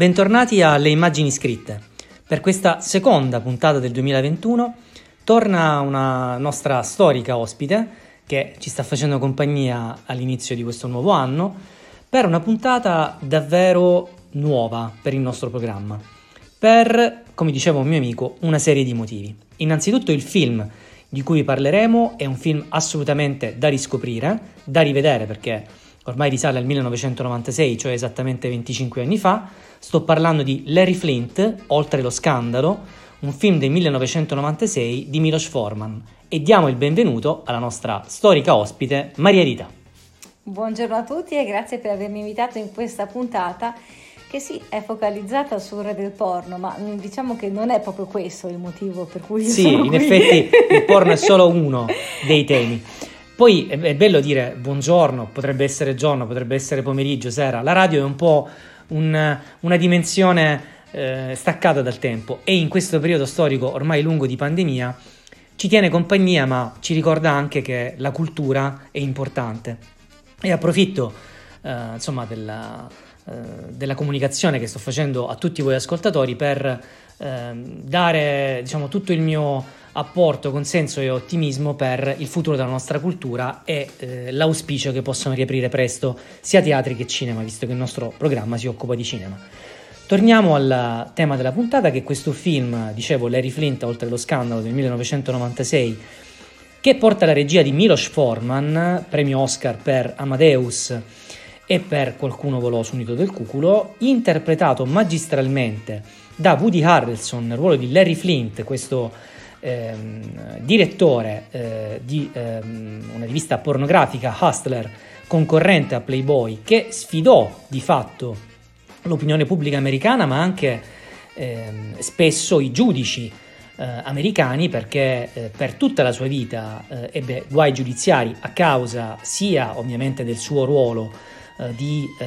Bentornati alle immagini scritte. Per questa seconda puntata del 2021 torna una nostra storica ospite che ci sta facendo compagnia all'inizio di questo nuovo anno per una puntata davvero nuova per il nostro programma. Per, come diceva un mio amico, una serie di motivi. Innanzitutto il film di cui parleremo è un film assolutamente da riscoprire, da rivedere perché ormai risale al 1996, cioè esattamente 25 anni fa. Sto parlando di Larry Flint, Oltre lo scandalo, un film del 1996 di Milos Forman. E diamo il benvenuto alla nostra storica ospite, Maria Rita. Buongiorno a tutti e grazie per avermi invitato in questa puntata che sì, è focalizzata sul re del porno, ma mm, diciamo che non è proprio questo il motivo per cui... Sì, in qui. effetti il porno è solo uno dei temi. Poi è, è, bello dire buongiorno, potrebbe essere giorno, potrebbe essere pomeriggio, sera. La radio è un po' un, una dimensione eh, staccata dal tempo e in questo periodo storico ormai lungo di pandemia ci tiene compagnia, ma ci ricorda anche che la cultura è importante. E approfitto eh, insomma della eh, della comunicazione che sto facendo a tutti voi ascoltatori per eh, dare diciamo, tutto il mio apporto, consenso e ottimismo per il futuro della nostra cultura e eh, l'auspicio che possano riaprire presto sia teatri che cinema, visto che il nostro programma si occupa di cinema. Torniamo al tema della puntata, che è questo film, dicevo, Larry Flint, oltre lo scandalo del 1996, che porta la regia di Milos Forman, premio Oscar per Amadeus e per Qualcuno volò su nido del cuculo, interpretato magistralmente da Woody Harrelson nel ruolo di Larry Flint, questo ehm, direttore eh, di ehm, una rivista pornografica, Hustler, concorrente a Playboy, che sfidò di fatto l'opinione pubblica americana, ma anche ehm, spesso i giudici eh, americani perché eh, per tutta la sua vita eh, ebbe guai giudiziari a causa sia ovviamente del suo ruolo eh, di eh,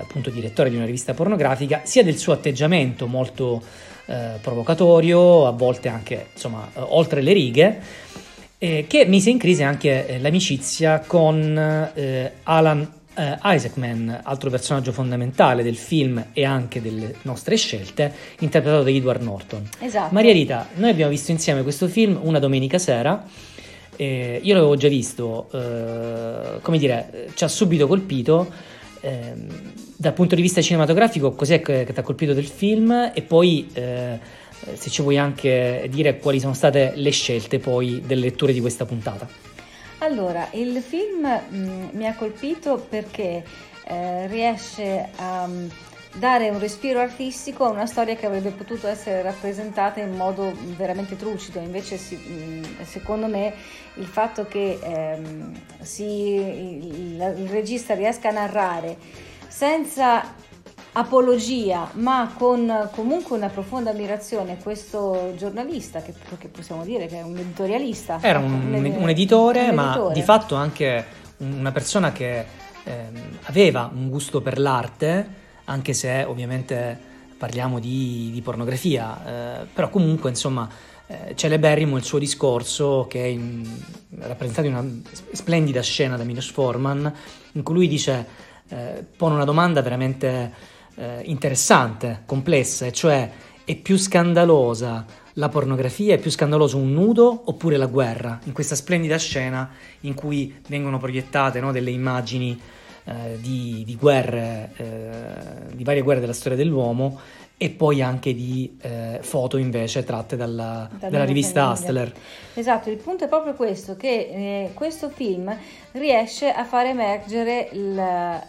appunto direttore di una rivista pornografica, sia del suo atteggiamento molto eh, provocatorio, a volte anche insomma eh, oltre le righe, eh, che mise in crisi anche eh, l'amicizia con Alan Isaacman, altro personaggio fondamentale del film e anche delle nostre scelte, interpretato da Edward Norton. Esatto. Maria Rita, noi abbiamo visto insieme questo film una domenica sera. Eh, io l'avevo già visto, eh, come dire, ci ha subito colpito. Eh, dal punto di vista cinematografico, cos'è che, ti ha colpito del film? E poi, eh, se ci vuoi anche dire quali sono state le scelte poi delle letture di questa puntata. Allora, il film mh, mm, mi ha colpito perché eh, riesce a dare un respiro artistico a una storia che avrebbe potuto essere rappresentata in modo veramente trucido, invece si, secondo me il fatto che ehm, si, il, il regista riesca a narrare senza apologia, ma con comunque una profonda ammirazione questo giornalista, che, che possiamo dire che è un editorialista. Era un, un, editore, un editore, ma di fatto anche una persona che eh, aveva un gusto per l'arte anche se ovviamente parliamo di, di pornografia, eh, però comunque insomma eh, celeberrimo il suo discorso che è in, rappresentato in una splendida scena da Milos Forman in cui lui dice, eh, pone una domanda veramente eh, interessante, complessa, e cioè è più scandalosa la pornografia, è più scandaloso un nudo oppure la guerra? In questa splendida scena in cui vengono proiettate no, delle immagini eh, di, di, guerre, eh, di varie guerre della storia dell'uomo e poi anche di eh, foto invece tratte dalla, da dalla rivista Hustler. Esatto, il punto è proprio questo, che eh, questo film riesce a far emergere il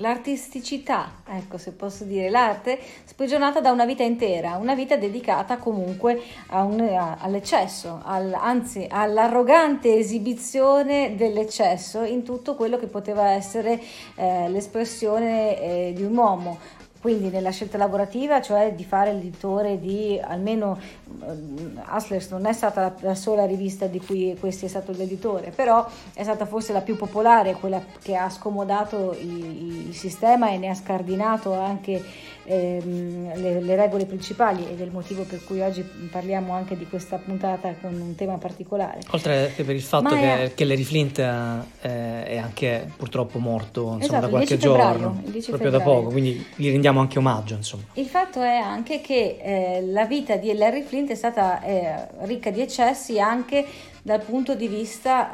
l'artisticità, ecco se posso dire, l'arte sprigionata da una vita intera, una vita dedicata comunque un, a, all'eccesso, al, anzi all'arrogante esibizione dell'eccesso in tutto quello che poteva essere eh, l'espressione eh, di un uomo, quindi nella scelta lavorativa, cioè di fare l'editore di almeno uh, Hustlers non è stata la, la, sola rivista di cui questo è stato l'editore, però è stata forse la più popolare, quella che ha scomodato il, il sistema e ne ha scardinato anche ehm, le, le, regole principali ed è il motivo per cui oggi parliamo anche di questa puntata con un tema particolare. Oltre che per il fatto che, è... che Larry Flint eh, è anche purtroppo morto insomma, esatto, da qualche giorno, proprio febbraio. da poco, quindi gli rendiamo anche omaggio. Insomma. Il fatto è anche che eh, la vita di Larry Flint è stata eh, ricca di eccessi anche dal punto di vista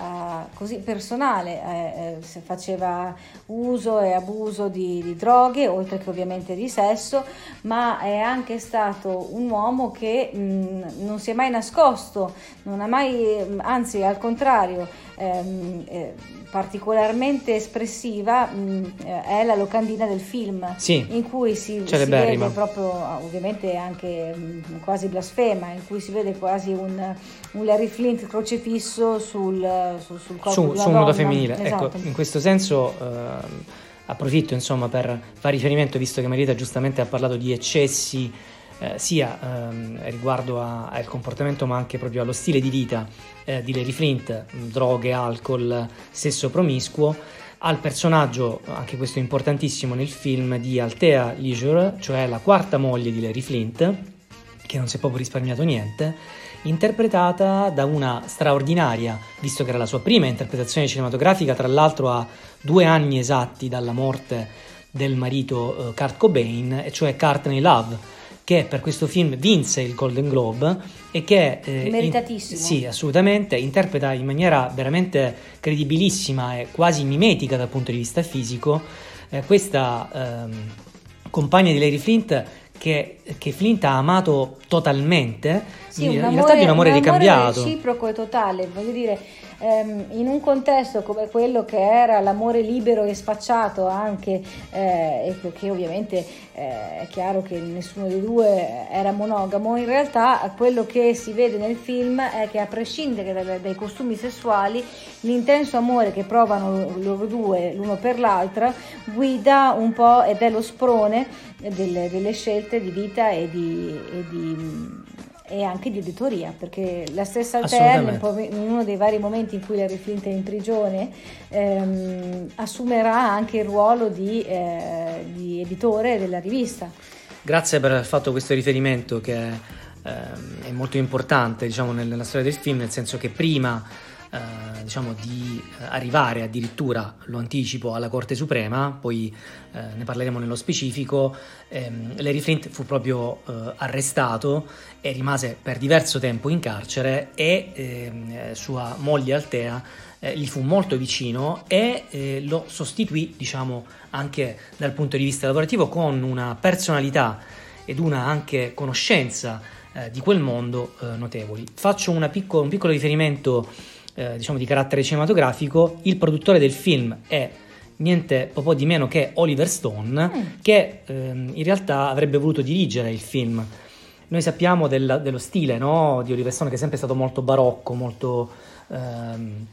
uh, così personale, eh, eh, faceva uso e abuso di, di, droghe, oltre che ovviamente di sesso, ma è anche stato un uomo che mh, non si è mai nascosto, non ha mai, anzi al contrario, ehm, eh, particolarmente espressiva mh, eh, è la locandina del film, sì, in cui si, si vede proprio, ovviamente anche mh, quasi blasfema, in cui si vede quasi un, un Larry Flint crocefisso sul, sul, sul corpo su, su un nudo femminile. Ecco, esatto. Ecco, in questo senso eh, approfitto insomma per fare riferimento, visto che Marita giustamente ha parlato di eccessi eh, sia ehm, riguardo a, al comportamento ma anche proprio allo stile di vita eh, di Larry Flint, droghe, alcol, sesso promiscuo, al personaggio, anche questo importantissimo nel film, di Altea Leisure, cioè la quarta moglie di Larry Flint, che non si è proprio risparmiato niente, interpretata da una straordinaria, visto che era la sua prima interpretazione cinematografica, tra l'altro a due anni esatti dalla morte del marito eh, Kurt Cobain, cioè Courtney Love, che per questo film vinse il Golden Globe e che eh, meritatissimo. In, sì, assolutamente, interpreta in maniera veramente credibilissima e quasi mimetica dal punto di vista fisico eh, questa ehm, compagna di Larry Flint che, che, Flint ha amato totalmente, sì, in, amore, realtà di un amore un ricambiato. Amore reciproco e totale, voglio dire, ehm, in un contesto come quello che era l'amore libero e spacciato anche, eh, e che ovviamente eh, è chiaro che nessuno dei due era monogamo, in realtà quello che si vede nel film è che a prescindere dai, dai costumi sessuali, l'intenso amore che provano loro due l'uno per l'altra guida un po' ed è lo sprone delle, delle scelte di vita e di, e di e anche di editoria, perché la stessa Alterna, in uno dei vari momenti in cui Larry Flint è in prigione, ehm, assumerà anche il ruolo di, eh, di, editore della rivista. Grazie per aver fatto questo riferimento che ehm, è molto importante diciamo, nella storia del film, nel senso che prima eh, diciamo di eh, arrivare addirittura, lo anticipo, alla Corte Suprema, poi eh, ne parleremo nello specifico, ehm, Larry Flint fu proprio eh, arrestato e rimase per diverso tempo in carcere e ehm, sua moglie Altea eh, gli fu molto vicino e lo sostituì, diciamo, anche dal punto di vista lavorativo con una personalità ed una anche conoscenza di quel mondo notevoli. Faccio picco, un piccolo riferimento eh, diciamo di carattere cinematografico, il produttore del film è niente po' di meno che Oliver Stone, mm. che ehm, in realtà avrebbe voluto dirigere il film. Noi sappiamo del, dello stile no? di Oliver Stone che è sempre stato molto barocco, molto, ehm,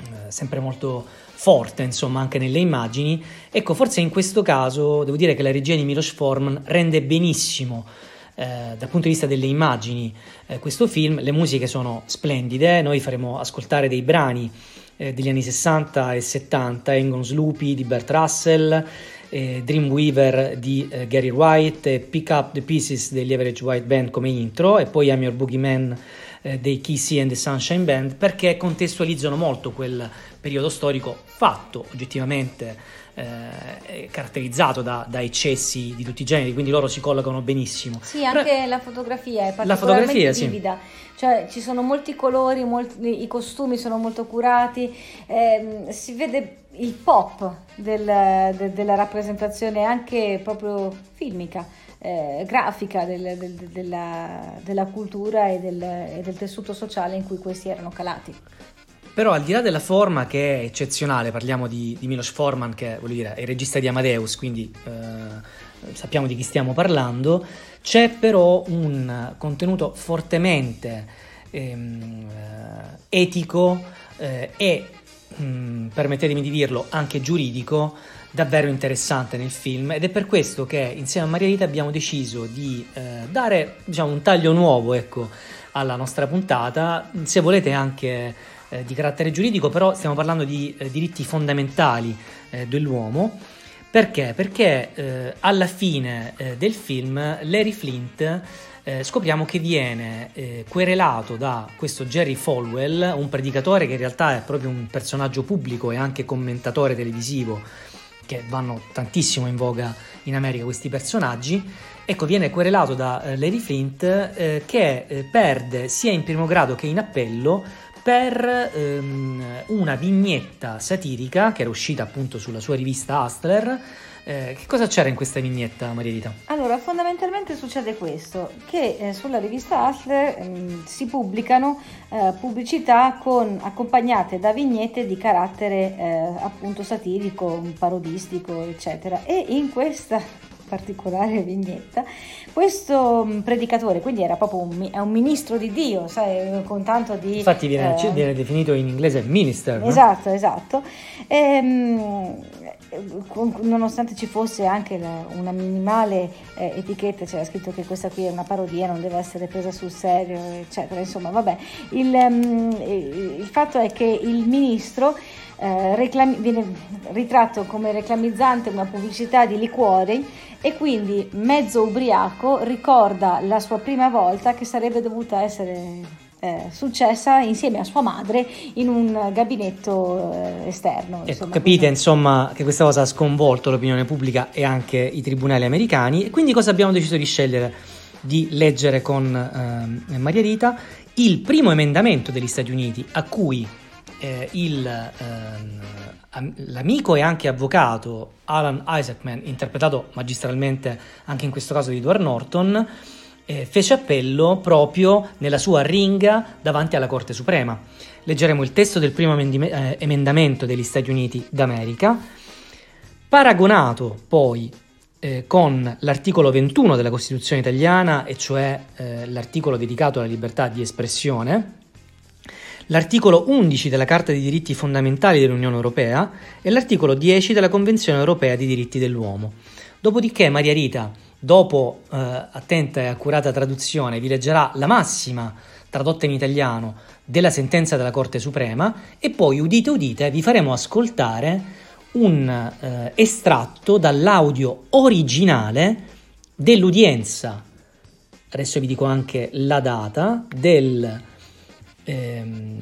eh, sempre molto forte, insomma, anche nelle immagini. Ecco, forse in questo caso devo dire che la regia di Milos Forman rende benissimo eh, dal punto di vista delle immagini eh, questo film, le musiche sono splendide, noi faremo ascoltare dei brani eh, degli anni 60 e 70, Engon Sloopy di Bert Russell, Dreamweaver di eh, Gary White, Pick Up the Pieces degli Average White Band come intro e poi I'm Your Boogeyman eh, dei Kissy and the Sunshine Band perché contestualizzano molto quel periodo storico fatto oggettivamente eh, caratterizzato da, da, eccessi di tutti i generi, quindi loro si collocano benissimo. Sì, anche Però, la fotografia è particolarmente vivida. Sì. Cioè, ci sono molti colori, molti, i costumi sono molto curati, eh, si vede il pop del, de, della rappresentazione anche proprio filmica. Eh, grafica del, del, della, della, cultura e e del tessuto sociale in cui questi erano calati. Però al di là della forma che è eccezionale, parliamo di, di Milos Forman che dire, è il regista di Amadeus, quindi eh, sappiamo di chi stiamo parlando, c'è però un contenuto fortemente ehm, eh, etico eh, e, mh, mm, permettetemi di dirlo, anche giuridico, davvero interessante nel film. Ed è per questo che insieme a Maria Rita abbiamo deciso di eh, dare diciamo, un taglio nuovo ecco, alla nostra puntata, se volete anche eh, di carattere giuridico, però stiamo parlando di eh, diritti fondamentali eh, dell'uomo, Perché? Perché eh, alla fine eh, del film Larry Flint eh, scopriamo che viene eh, querelato da questo Jerry Falwell, un predicatore che in realtà è proprio un personaggio pubblico e anche commentatore televisivo, che vanno tantissimo in voga in America questi personaggi. Ecco, viene querelato da eh, Larry Flint eh, che perde sia in primo grado che in appello per ehm, una vignetta satirica che era uscita appunto sulla sua rivista Hustler. Eh, che cosa c'era in questa vignetta, Maria Rita? Allora, fondamentalmente succede questo, che eh, sulla rivista Hustler ehm, si pubblicano eh, pubblicità con, accompagnate da vignette di carattere eh, appunto satirico, parodistico, eccetera. E in questa particolare vignetta, questo mm, predicatore, quindi era proprio un, un ministro di Dio, sai, con tanto di... Infatti viene, eh, viene definito in inglese minister. Esatto, no? esatto. E, ehm, nonostante ci fosse anche la, una minimale eh, etichetta, c'era scritto che questa qui è una parodia, non deve essere presa sul serio, eccetera. Insomma, vabbè, il, um, il fatto è che il ministro eh, reclami- viene ritratto come reclamizzante una pubblicità di liquori e quindi mezzo ubriaco ricorda la sua prima volta che sarebbe dovuta essere eh, successa insieme a sua madre in un gabinetto eh, esterno. Ecco, insomma, capite insomma che questa cosa ha sconvolto l'opinione pubblica e anche i tribunali americani e quindi cosa abbiamo deciso di scegliere? Di leggere con eh, Maria Rita il primo emendamento degli Stati Uniti a cui eh, il, ehm, l'amico e anche avvocato Alan Isaacman, interpretato magistralmente anche in questo caso di Edward Norton, eh, fece appello proprio nella sua ringa davanti alla Corte Suprema. Leggeremo il testo del primo eh, emendamento degli Stati Uniti d'America, paragonato poi eh, con l'articolo 21 della Costituzione italiana, e cioè eh, l'articolo dedicato alla libertà di espressione, l'articolo 11 della Carta dei diritti fondamentali dell'Unione Europea e l'articolo 10 della Convenzione Europea dei diritti dell'uomo. Dopodiché Maria Rita, dopo eh, attenta e accurata traduzione, vi leggerà la massima tradotta in italiano della sentenza della Corte Suprema e poi, udite udite, vi faremo ascoltare un eh, estratto dall'audio originale dell'udienza, adesso vi dico anche la data, del ehm,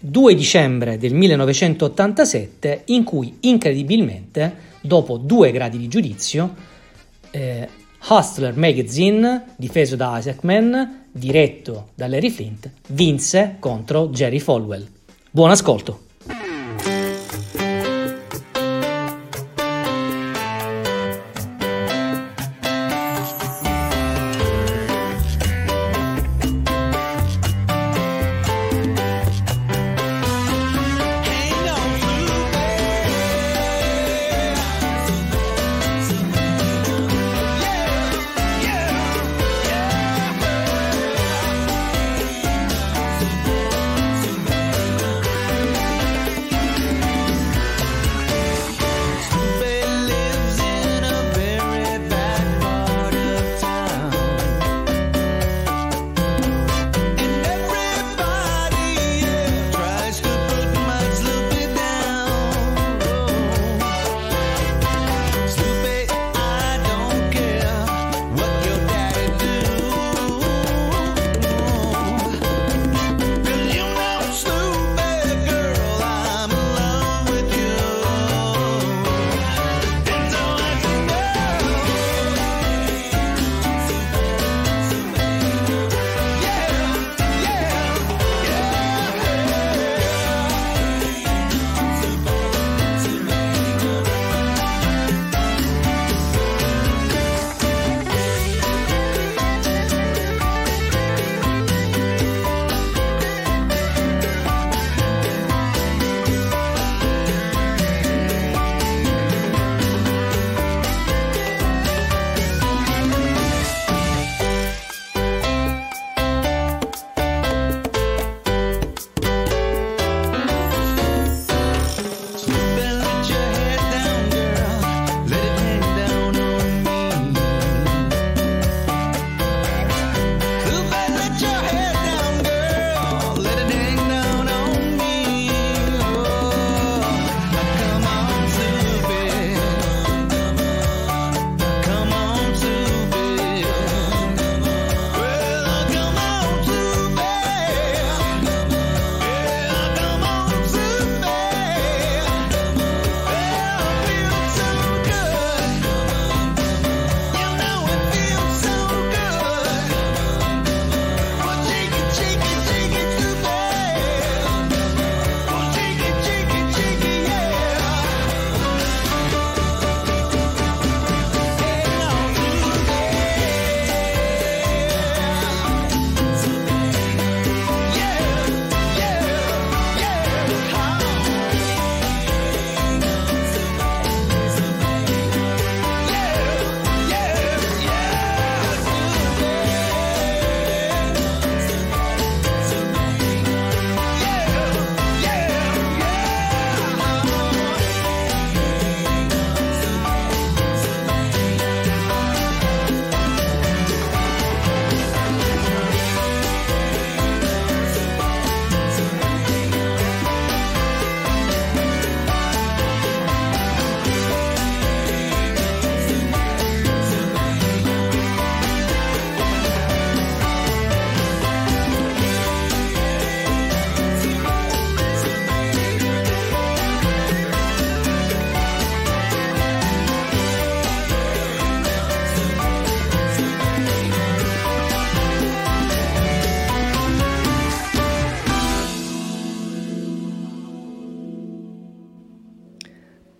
2 dicembre del 1987 in cui incredibilmente, dopo due gradi di giudizio, eh, Hustler Magazine, difeso da Isaac Mann, diretto da Larry Flint, vinse contro Jerry Falwell. Buon ascolto!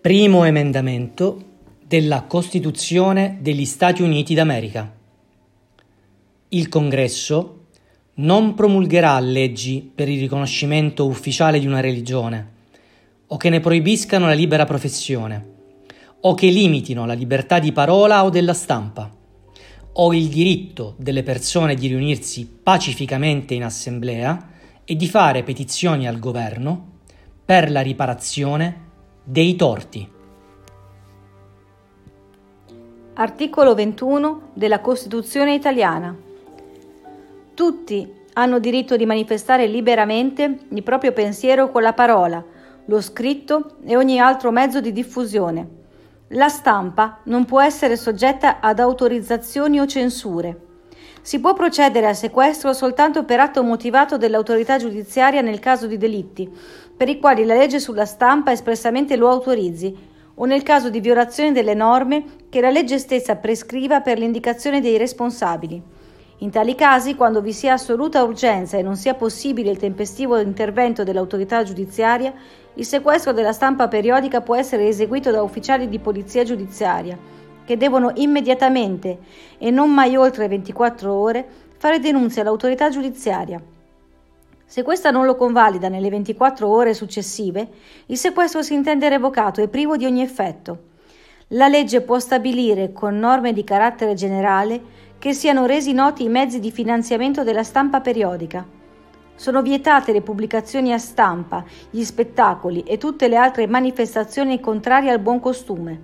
Primo emendamento della Costituzione degli Stati Uniti d'America. Il Congresso non promulgherà leggi per il riconoscimento ufficiale di una religione o che ne proibiscano la libera professione o che limitino la libertà di parola o della stampa o il diritto delle persone di riunirsi pacificamente in assemblea e di fare petizioni al governo per la riparazione dei torti. Articolo 21 della Costituzione italiana. Tutti hanno diritto di manifestare liberamente il proprio pensiero con la parola, lo scritto e ogni altro mezzo di diffusione la stampa non può essere soggetta ad autorizzazioni o censure. Si può procedere al sequestro soltanto per atto motivato dell'autorità giudiziaria nel caso di delitti, per i quali la legge sulla stampa espressamente lo autorizzi, o nel caso di violazione delle norme che la legge stessa prescriva per l'indicazione dei responsabili. In tali casi, quando vi sia assoluta urgenza e non sia possibile il tempestivo intervento dell'autorità giudiziaria, il sequestro della stampa periodica può essere eseguito da ufficiali di polizia giudiziaria, che devono immediatamente e non mai oltre 24 ore fare denunzia all'autorità giudiziaria. Se questa non lo convalida nelle 24 ore successive, il sequestro si intende revocato e privo di ogni effetto. La legge può stabilire, con norme di carattere generale, che siano resi noti i mezzi di finanziamento della stampa periodica sono vietate le pubblicazioni a stampa, gli spettacoli e tutte le altre manifestazioni contrarie al buon costume.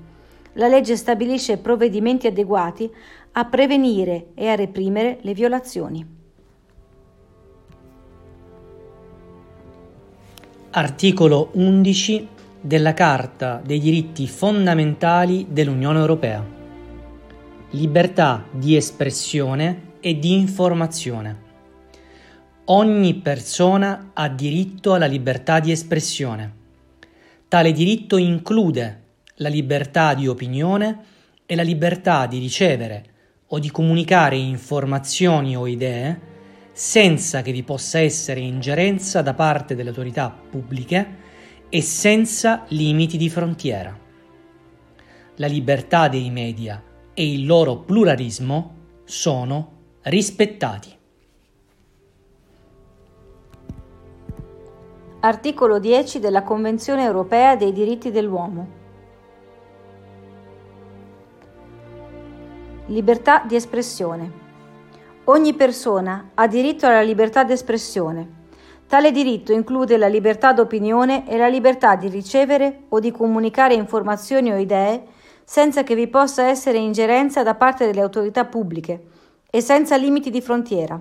La legge stabilisce provvedimenti adeguati a prevenire e a reprimere le violazioni. Articolo 11 della Carta dei diritti fondamentali dell'Unione Europea. Libertà di espressione e di informazione. Ogni persona ha diritto alla libertà di espressione. Tale diritto include la libertà di opinione e la libertà di ricevere o di comunicare informazioni o idee senza che vi possa essere ingerenza da parte delle autorità pubbliche e senza limiti di frontiera. La libertà dei media e il loro pluralismo sono rispettati. Articolo 10 della Convenzione europea dei diritti dell'uomo. Libertà di espressione. Ogni persona ha diritto alla libertà di espressione. Tale diritto include la libertà d'opinione e la libertà di ricevere o di comunicare informazioni o idee senza che vi possa essere ingerenza da parte delle autorità pubbliche e senza limiti di frontiera.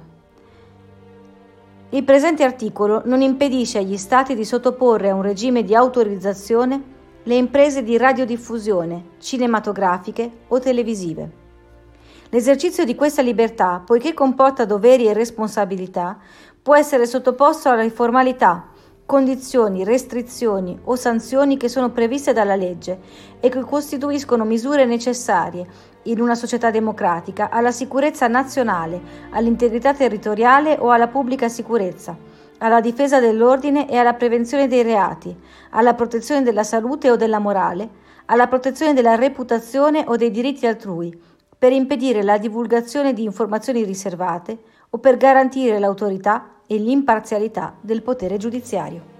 Il presente articolo non impedisce agli Stati di sottoporre a un regime di autorizzazione le imprese di radiodiffusione, cinematografiche o televisive. L'esercizio di questa libertà, poiché comporta doveri e responsabilità, può essere sottoposto alle formalità, condizioni, restrizioni o sanzioni che sono previste dalla legge e che costituiscono misure necessarie in una società democratica alla sicurezza nazionale, all'integrità territoriale o alla pubblica sicurezza, alla difesa dell'ordine e alla prevenzione dei reati, alla protezione della salute o della morale, alla protezione della reputazione o dei diritti altrui, per impedire la divulgazione di informazioni riservate o per garantire l'autorità e l'imparzialità del potere giudiziario.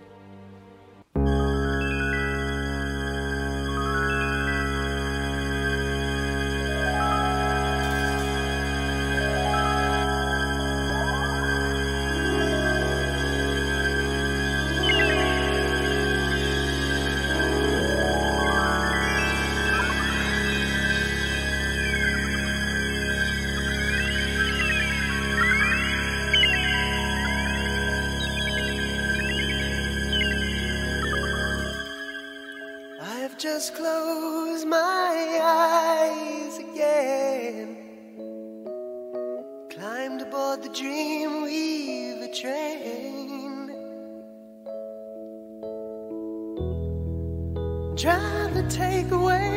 Just close my eyes again. Climbed aboard the Dreamweaver train. Trying to take away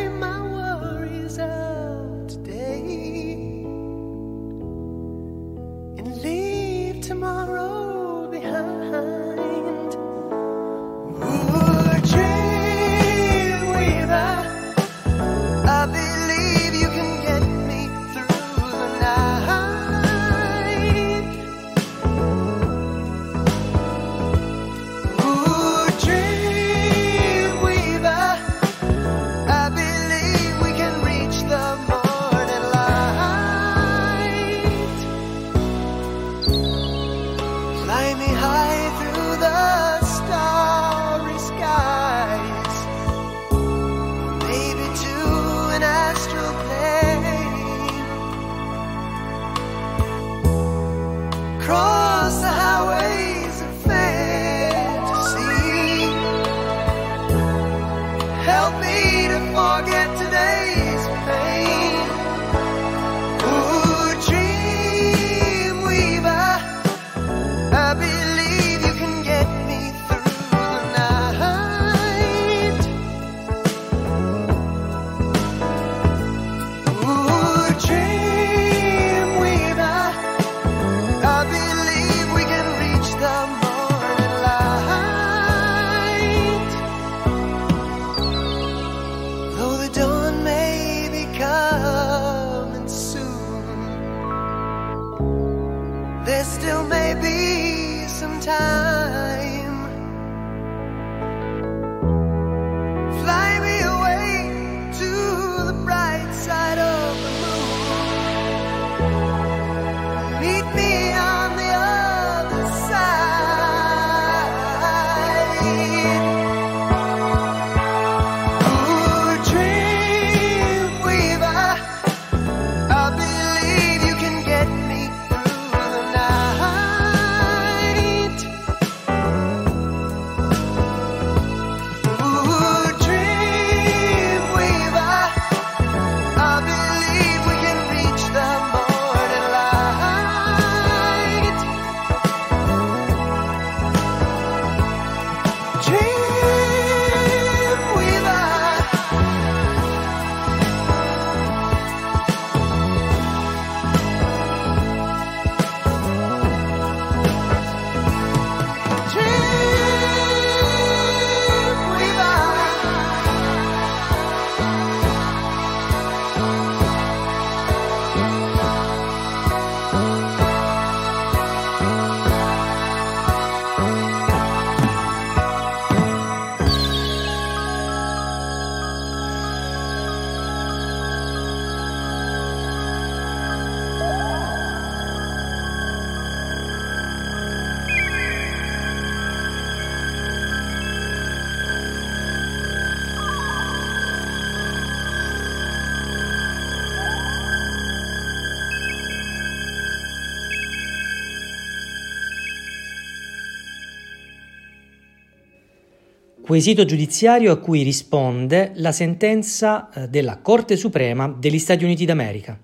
Quesito giudiziario a cui risponde la sentenza eh, della Corte Suprema degli Stati Uniti d'America.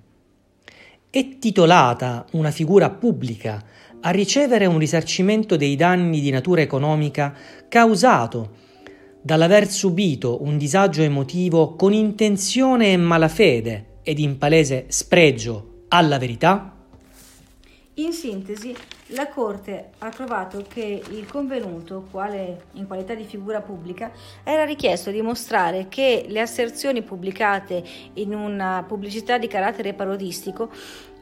È titolata una figura pubblica a ricevere un risarcimento dei danni di natura economica causato dall'aver subito un disagio emotivo con intenzione e malafede ed in palese spregio alla verità? In sintesi, la Corte ha trovato che il convenuto, quale in qualità di figura pubblica, era richiesto dimostrare che le asserzioni pubblicate in una pubblicità di carattere parodistico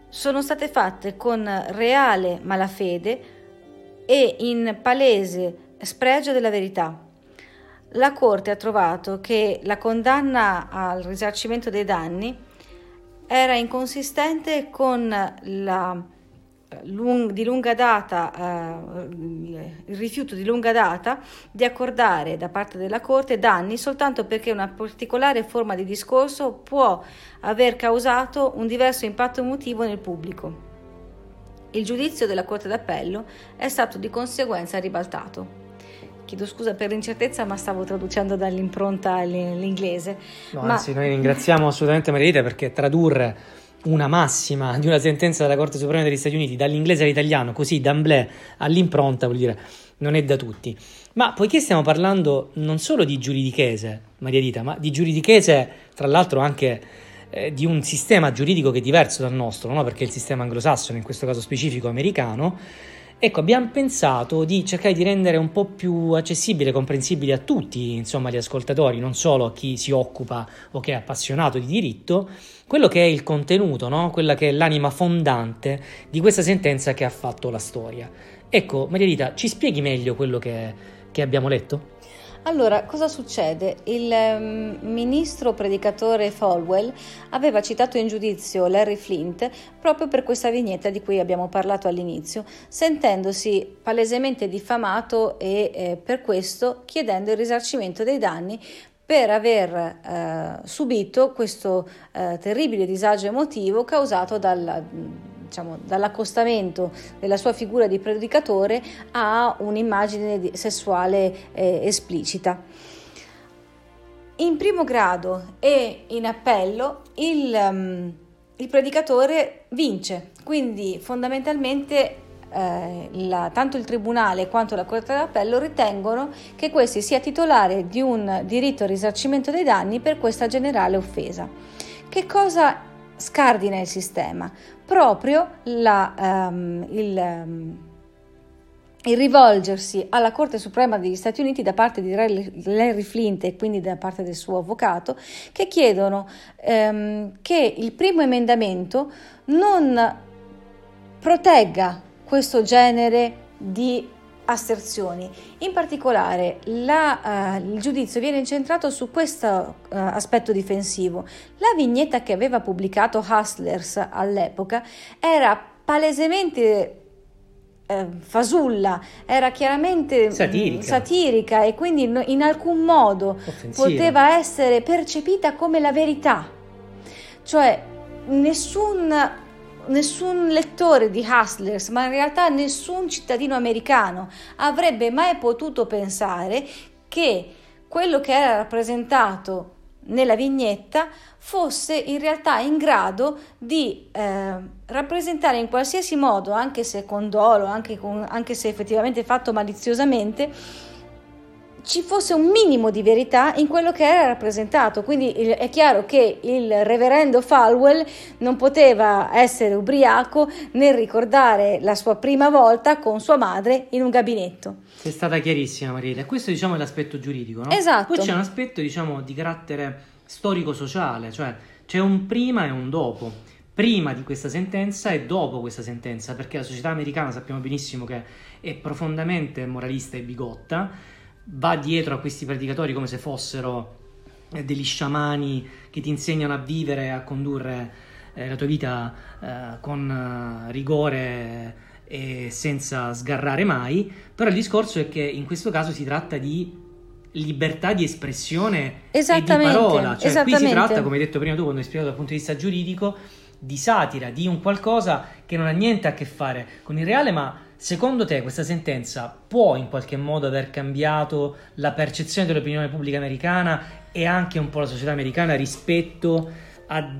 sono state fatte con reale malafede e in palese spregio della verità. La Corte ha trovato che la condanna al risarcimento dei danni era inconsistente con la lung- di lunga data, eh, il rifiuto di lunga data di accordare da parte della Corte danni soltanto perché una particolare forma di discorso può aver causato un diverso impatto emotivo nel pubblico. Il giudizio della Corte d'Appello è stato di conseguenza ribaltato. Chiedo scusa per l'incertezza, ma stavo traducendo dall'impronta l'inglese. No, ma... anzi, noi ringraziamo assolutamente Margherita perché tradurre una massima di una sentenza della Corte Suprema degli Stati Uniti dall'inglese all'italiano, così d'amblè all'impronta, vuol dire non è da tutti. Ma poiché stiamo parlando non solo di giuridichese, Maria Dita, ma di giuridichese, tra l'altro anche eh, di un sistema giuridico che è diverso dal nostro, no? perché il sistema anglosassone, in questo caso specifico americano, ecco, abbiamo pensato di cercare di rendere un po' più accessibile comprensibile a tutti, insomma, gli ascoltatori, non solo a chi si occupa o che è appassionato di diritto, quello che è il contenuto, no? quella che è l'anima fondante di questa sentenza che ha fatto la storia. Ecco, Maria Rita, ci spieghi meglio quello che, che abbiamo letto? Allora, cosa succede? Il ehm, ministro predicatore Falwell aveva citato in giudizio Larry Flint proprio per questa vignetta di cui abbiamo parlato all'inizio, sentendosi palesemente diffamato e eh, per questo chiedendo il risarcimento dei danni per aver eh, subito questo eh, terribile disagio emotivo causato dal, diciamo, dall'accostamento della sua figura di predicatore a un'immagine sessuale eh, esplicita. In primo grado e in appello il, ehm, il predicatore vince, quindi fondamentalmente eh, la- tanto il Tribunale quanto la Corte d'Appello ritengono che questi sia titolare di un diritto al risarcimento dei danni per questa generale offesa. Che cosa scardina il sistema? Proprio la, ehm, il, ehm, il rivolgersi alla Corte Suprema degli Stati Uniti da parte di Larry Flint e quindi da parte del suo avvocato, che chiedono ehm, che il primo emendamento non protegga questo genere di asserzioni. In particolare la, eh, il giudizio viene incentrato su questo eh, aspetto difensivo. La vignetta che aveva pubblicato Hustlers all'epoca era palesemente eh, fasulla, era chiaramente mm, Satirica. satirica e quindi in alcun modo Offensiva. poteva essere percepita come la verità. Cioè nessun, nessun lettore di Hustlers, ma in realtà nessun cittadino americano avrebbe mai potuto pensare che quello che era rappresentato nella vignetta fosse in realtà in grado di eh, rappresentare in qualsiasi modo, anche se con dolo, anche, con- anche se effettivamente fatto maliziosamente, ci fosse un minimo di verità in quello che era rappresentato. Quindi è chiaro che il reverendo Falwell non poteva essere ubriaco nel ricordare la sua prima volta con sua madre in un gabinetto. Sei stata chiarissima, Mariela. E questo, diciamo, è l'aspetto giuridico, no? Esatto. Poi c'è un aspetto, diciamo, di carattere storico-sociale, cioè c'è un prima e un dopo. Prima di questa sentenza e dopo questa sentenza, perché la società americana sappiamo benissimo che è profondamente moralista e bigotta, va dietro a questi predicatori come se fossero eh, degli sciamani che ti insegnano a vivere e a condurre eh, la tua vita eh, con eh, rigore e senza sgarrare mai, però il discorso è che in questo caso si tratta di libertà di espressione e di parola, cioè qui si tratta, come hai detto prima tu quando hai spiegato dal punto di vista giuridico, di satira, di un qualcosa che non ha niente a che fare con il reale, ma secondo te questa sentenza può in qualche modo aver cambiato la percezione dell'opinione pubblica americana e anche un po' la società americana rispetto a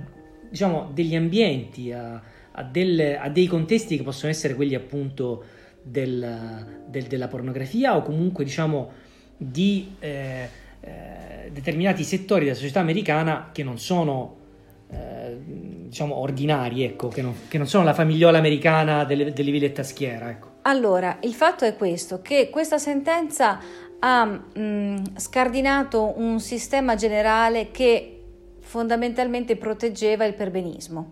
diciamo degli ambienti, a, a delle- a dei contesti che possono essere quelli appunto del- del- della pornografia o comunque diciamo di eh, eh, determinati settori della società americana che non sono eh, diciamo ordinari, ecco, che non, che non sono la famigliola americana delle, delle villette a schiera, ecco. Allora, il fatto è questo, che questa sentenza ha mh, scardinato un sistema generale che fondamentalmente proteggeva il perbenismo,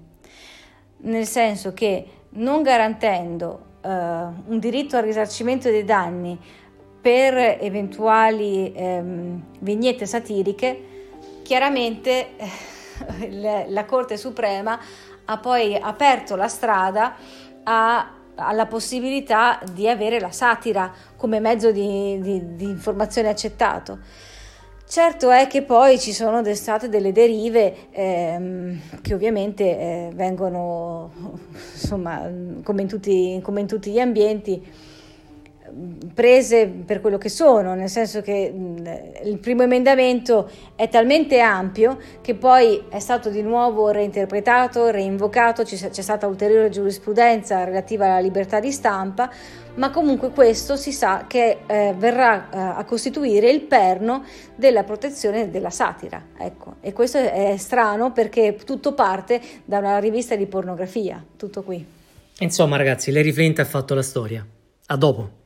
nel senso che non garantendo eh, un diritto al risarcimento dei danni per eventuali ehm, vignette satiriche, chiaramente eh, la Corte Suprema ha poi aperto la strada a- alla possibilità di avere la satira come mezzo di, di- di informazione accettato. Certo è che poi ci sono state delle derive ehm, che ovviamente eh, vengono, insomma, come in tutti, come in tutti gli ambienti, prese per quello che sono, nel senso che il primo emendamento è talmente ampio che poi è stato di nuovo reinterpretato, reinvocato, c'è stata ulteriore giurisprudenza relativa alla libertà di stampa, ma comunque questo si sa che eh, verrà eh, a costituire il perno della protezione della satira. Ecco. E questo è strano perché tutto parte da una rivista di pornografia, tutto qui. Insomma, ragazzi, Larry Flint ha fatto la storia. A dopo.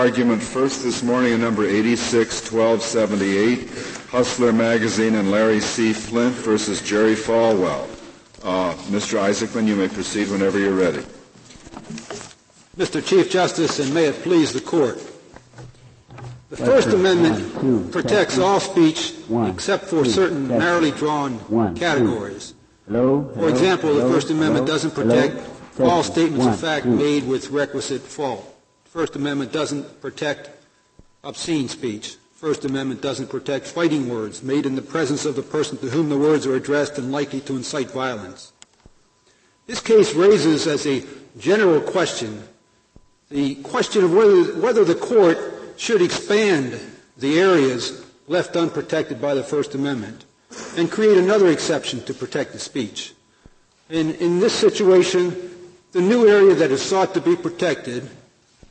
Argument first this morning in number 86-1278, Hustler Magazine and Larry C. Flint versus Jerry Falwell. Uh, Mr. Isaacman, you may proceed whenever you're ready. Mr. Chief Justice, and may it please the Court. The First Amendment protects all speech except for certain narrowly drawn categories. For example, the First Amendment doesn't protect all statements of fact made with requisite fault. First Amendment doesn't protect obscene speech. First Amendment doesn't protect fighting words made in the presence of the person to whom the words are addressed and likely to incite violence. This case raises as a general question the question of whether, whether the court should expand the areas left unprotected by the First Amendment and create another exception to protect the speech. In, in this situation, the new area that is sought to be protected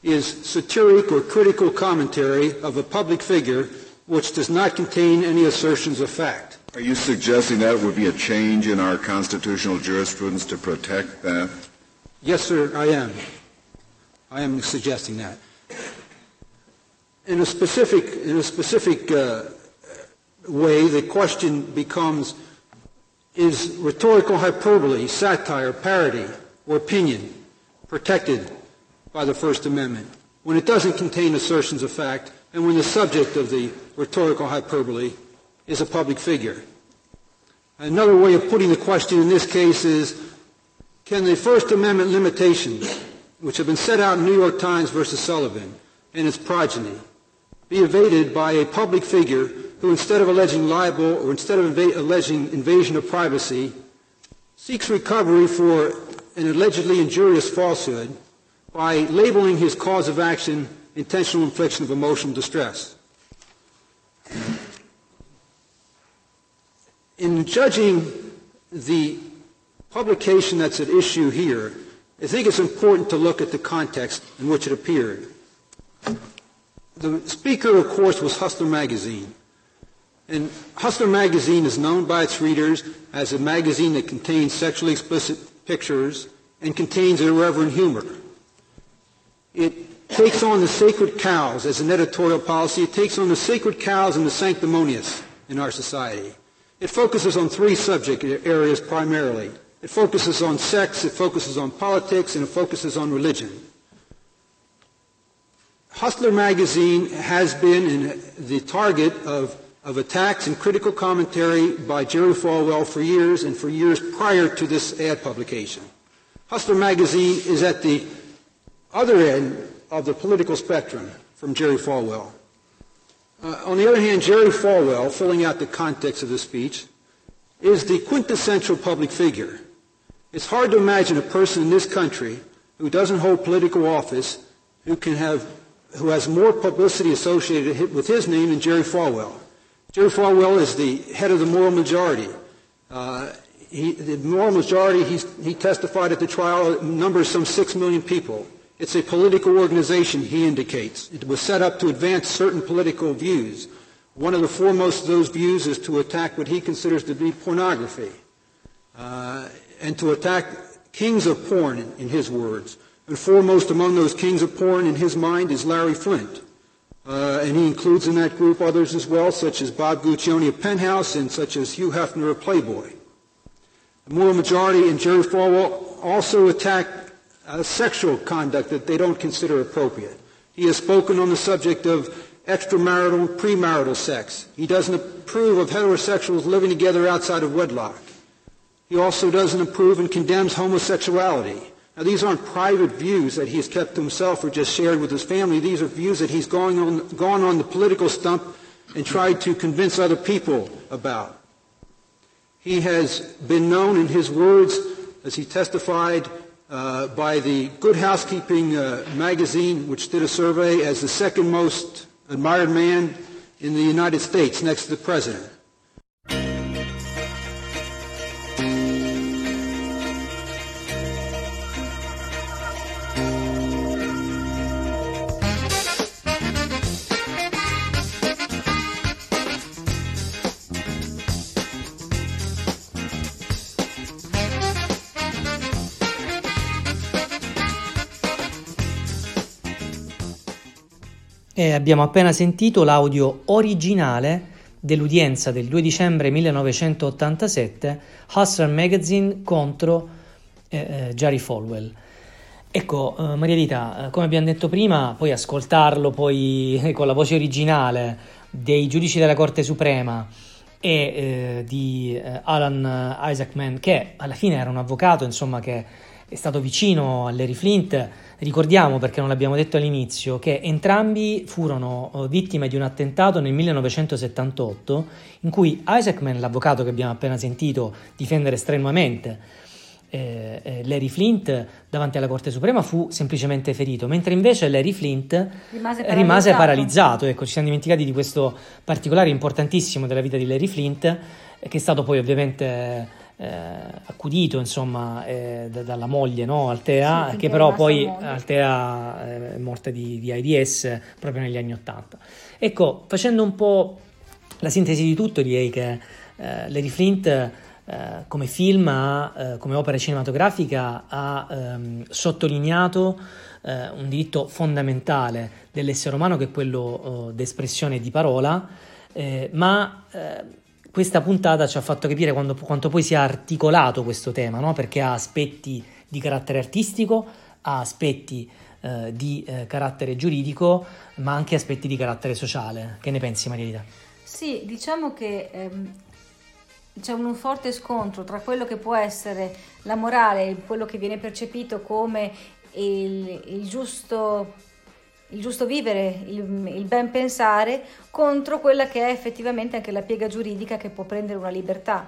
is satiric or critical commentary of a public figure which does not contain any assertions of fact. Are you suggesting that would be a change in our constitutional jurisprudence to protect that? Yes, sir, I am. I am suggesting that. In a specific, in a specific uh, way, the question becomes, is rhetorical hyperbole, satire, parody, or opinion protected by the First Amendment when it doesn't contain assertions of fact and when the subject of the rhetorical hyperbole is a public figure? Another way of putting the question in this case is, can the First Amendment limitations, which have been set out in New York Times versus Sullivan and its progeny, be evaded by a public figure who, instead of alleging libel or instead of inva- alleging invasion of privacy, seeks recovery for an allegedly injurious falsehood by labeling his cause of action intentional infliction of emotional distress. In judging the publication that's at issue here, I think it's important to look at the context in which it appeared. The speaker, of course, was Hustler Magazine. And Hustler Magazine is known by its readers as a magazine that contains sexually explicit pictures and contains irreverent humor. It takes on the sacred cows as an editorial policy. It takes on the sacred cows and the sanctimonious in our society. It focuses on three subject areas primarily. It focuses on sex, it focuses on politics, and it focuses on religion. Hustler magazine has been the target of, of attacks and critical commentary by Jerry Falwell for years and for years prior to this ad publication. Hustler magazine is at the other end of the political spectrum from Jerry Falwell. Uh, on the other hand, Jerry Falwell, filling out the context of the speech, is the quintessential public figure. It's hard to imagine a person in this country who doesn't hold political office who can have who has more publicity associated with his name than Jerry Falwell. Jerry Falwell is the head of the moral majority. Uh, he, the moral majority, he testified at the trial, numbers some six million people. It's a political organization, he indicates. It was set up to advance certain political views. One of the foremost of those views is to attack what he considers to be pornography, uh, and to attack kings of porn, in, in his words. And foremost among those kings of porn in his mind is Larry Flint. Uh, and he includes in that group others as well, such as Bob Guccione of Penthouse and such as Hugh Hefner of Playboy. The moral majority and Jerry Falwell also attack uh, sexual conduct that they don't consider appropriate. He has spoken on the subject of extramarital and premarital sex. He doesn't approve of heterosexuals living together outside of wedlock. He also doesn't approve and condemns homosexuality. Now, these aren't private views that he's kept to himself or just shared with his family. These are views that he's on, gone on the political stump and tried to convince other people about. He has been known in his words, as he testified uh, by the Good Housekeeping uh, magazine, which did a survey, as the second most admired man in the United States next to the president. E abbiamo appena sentito l'audio originale dell'udienza del 2 dicembre 1987 Hustler Magazine contro eh, eh, Jerry Falwell. Ecco, eh, Maria Rita, eh, come abbiamo detto prima, poi ascoltarlo poi con la voce originale dei giudici della Corte Suprema e eh, di eh, Alan Isaacman, che alla fine era un avvocato, insomma, che è stato vicino a Larry Flint. Ricordiamo, perché non l'abbiamo detto all'inizio, che entrambi furono eh, vittime di un attentato nel 1978 in cui Isaacman, l'avvocato che abbiamo appena sentito difendere strenuamente eh, eh, Larry Flint davanti alla Corte Suprema fu semplicemente ferito, mentre invece Larry Flint Rimase paralizzato. rimase paralizzato. Ecco, ci siamo dimenticati di questo particolare importantissimo della vita di Larry Flint, eh, che è stato poi ovviamente accudito insomma eh, da- dalla moglie no? Altea, Sì, che però poi moglie. Altea eh, è morta di, di AIDS proprio negli anni Ottanta. Ecco, facendo un po' la sintesi di tutto, direi che eh, Larry Flint eh, come film, ha, eh, come opera cinematografica, ha ehm, sottolineato eh, un diritto fondamentale dell'essere umano che è quello eh, d'espressione di parola, eh, ma eh, questa puntata ci ha fatto capire quando- quanto poi sia articolato questo tema, no? perché ha aspetti di carattere artistico, ha aspetti eh, di eh, carattere giuridico, ma anche aspetti di carattere sociale. Che ne pensi, Maria Rita? Sì, diciamo che ehm, c'è un forte scontro tra quello che può essere la morale, quello che viene percepito come il, il giusto, il giusto vivere, il, il ben pensare, contro quella che è effettivamente anche la piega giuridica che può prendere una libertà.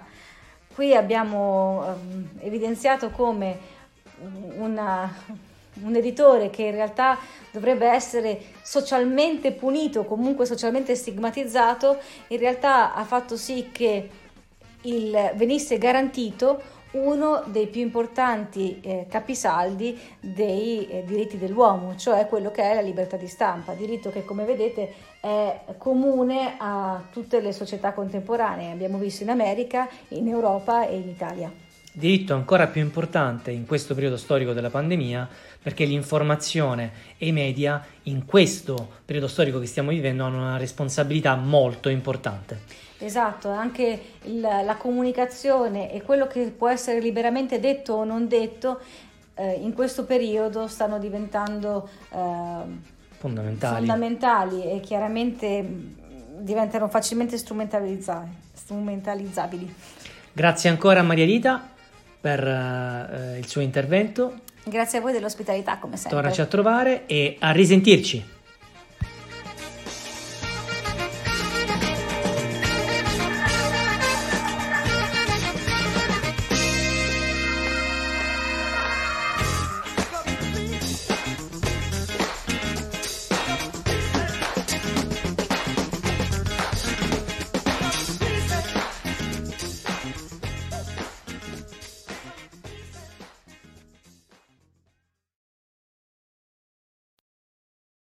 Qui abbiamo ehm, evidenziato come una, un editore che in realtà dovrebbe essere socialmente punito, comunque socialmente stigmatizzato, in realtà ha fatto sì che il- venisse garantito uno dei più importanti eh, capisaldi dei eh, diritti dell'uomo, cioè quello che è la libertà di stampa, diritto che come vedete è comune a tutte le società contemporanee, abbiamo visto in America, in Europa e in Italia. Diritto ancora più importante in questo periodo storico della pandemia perché l'informazione e i media in questo periodo storico che stiamo vivendo hanno una responsabilità molto importante. Esatto, anche il- la comunicazione e quello che può essere liberamente detto o non detto eh, in questo periodo stanno diventando eh, Fondamentali. fondamentali e chiaramente mh, diventano facilmente strumentalizza- strumentalizzabili. Grazie ancora a Maria Rita per eh, il suo intervento. Grazie a voi dell'ospitalità come sempre. Tornaci a trovare e a risentirci.